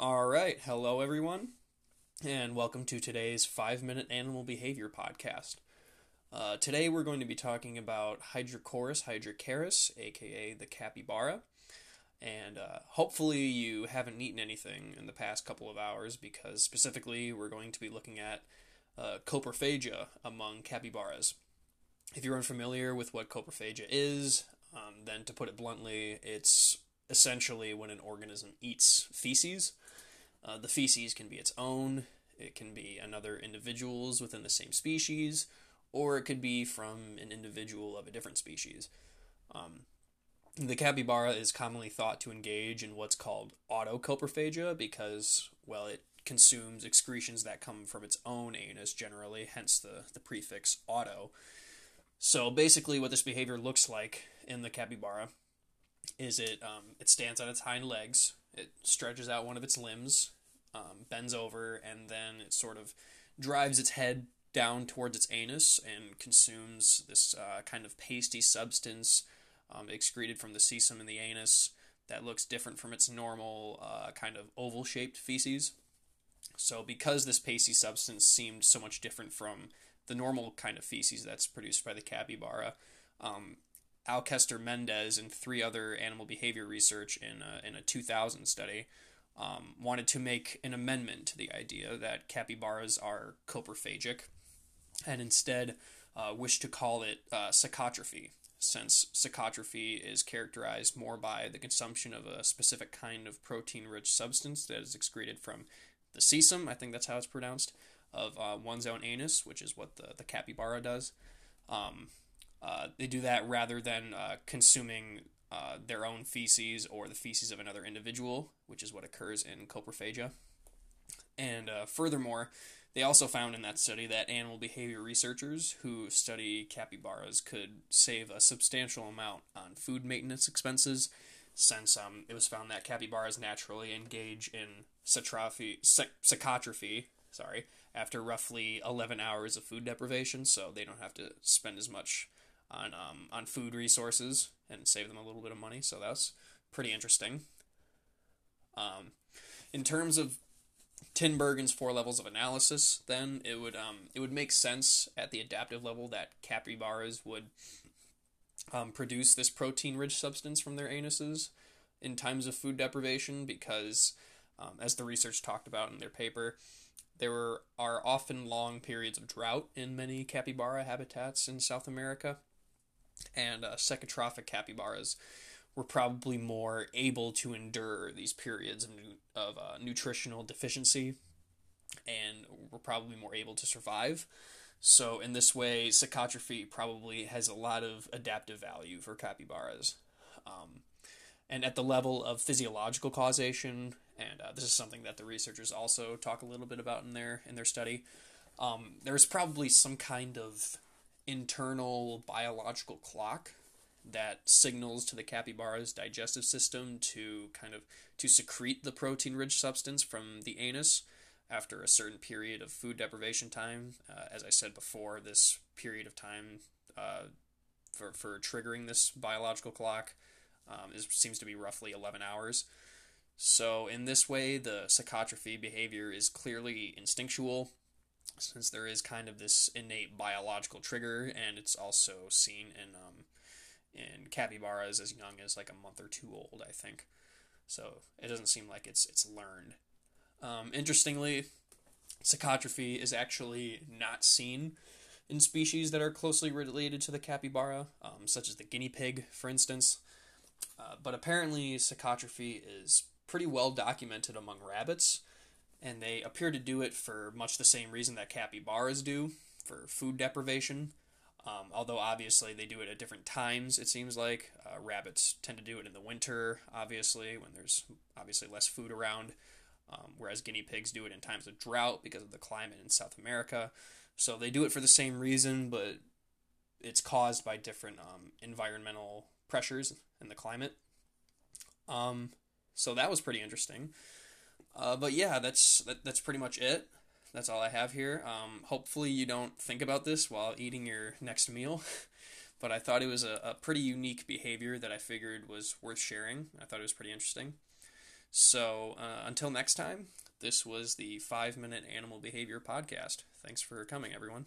All right. Hello, everyone, and welcome to today's five minute animal behavior podcast. Uh, today, we're going to be talking about Hydrochoerus hydrochaeris, aka the capybara. And uh, hopefully, you haven't eaten anything in the past couple of hours because, specifically, we're going to be looking at uh, coprophagia among capybaras. If you're unfamiliar with what coprophagia is, um, then to put it bluntly, it's essentially when an organism eats feces. Uh, the feces can be its own, it can be another individual's within the same species, or it could be from an individual of a different species. Um, the capybara is commonly thought to engage in what's called autocoprophagia because, well, it consumes excretions that come from its own anus generally, hence the, the prefix auto. So basically, what this behavior looks like in the capybara is it um, it stands on its hind legs, it stretches out one of its limbs, um, bends over, and then it sort of drives its head down towards its anus and consumes this uh, kind of pasty substance um, excreted from the cecum in the anus that looks different from its normal uh, kind of oval shaped feces. So, because this pasty substance seemed so much different from the normal kind of feces that's produced by the capybara, um, Alcester Mendes and three other animal behavior research in a, in a 2000 study um, wanted to make an amendment to the idea that capybaras are coprophagic and instead uh, wished to call it uh, cecotrophy, since cecotrophy is characterized more by the consumption of a specific kind of protein rich substance that is excreted from the cecum, I think that's how it's pronounced, of uh, one's own anus, which is what the, the capybara does. Um, uh, they do that rather than uh, consuming uh, their own feces or the feces of another individual, which is what occurs in coprophagia. And uh, furthermore, they also found in that study that animal behavior researchers who study capybaras could save a substantial amount on food maintenance expenses, since um, it was found that capybaras naturally engage in cecotrophy sorry, after roughly 11 hours of food deprivation, so they don't have to spend as much on um, on food resources and save them a little bit of money. So that's pretty interesting. Um, in terms of Tinbergen's four levels of analysis, then it would um, it would make sense at the adaptive level that capybaras would um, produce this protein-rich substance from their anuses in times of food deprivation because, um, as the research talked about in their paper, there were, are often long periods of drought in many capybara habitats in South America, and uh, cecotrophic capybaras were probably more able to endure these periods of, nu- of uh, nutritional deficiency and were probably more able to survive. So, in this way, cecotrophy probably has a lot of adaptive value for capybaras. Um, and at the level of physiological causation, and uh, this is something that the researchers also talk a little bit about in their in their study, um, there's probably some kind of internal biological clock that signals to the capybara's digestive system to kind of to secrete the protein rich substance from the anus after a certain period of food deprivation time. Uh, as i said before this period of time uh, for, for triggering this biological clock um, is, seems to be roughly 11 hours. So in this way the cecotrophy behavior is clearly instinctual since there is kind of this innate biological trigger, and it's also seen in um, in capybaras as young as like a month or two old, I think. So it doesn't seem like it's it's learned. Um, interestingly, cecotrophy is actually not seen in species that are closely related to the capybara, um, such as the guinea pig, for instance. Uh, but apparently, cecotrophy is pretty well documented among rabbits, and they appear to do it for much the same reason that capybaras do for food deprivation. Um, although obviously they do it at different times, it seems like uh, rabbits tend to do it in the winter, obviously when there's obviously less food around, um, whereas guinea pigs do it in times of drought because of the climate in South America. So they do it for the same reason, but it's caused by different um, environmental pressures in the climate. Um, so that was pretty interesting. Uh, but yeah, that's that, that's pretty much it. That's all I have here. Um, hopefully, you don't think about this while eating your next meal. but I thought it was a, a pretty unique behavior that I figured was worth sharing. I thought it was pretty interesting. So uh, until next time, this was the Five Minute Animal Behavior Podcast. Thanks for coming, everyone.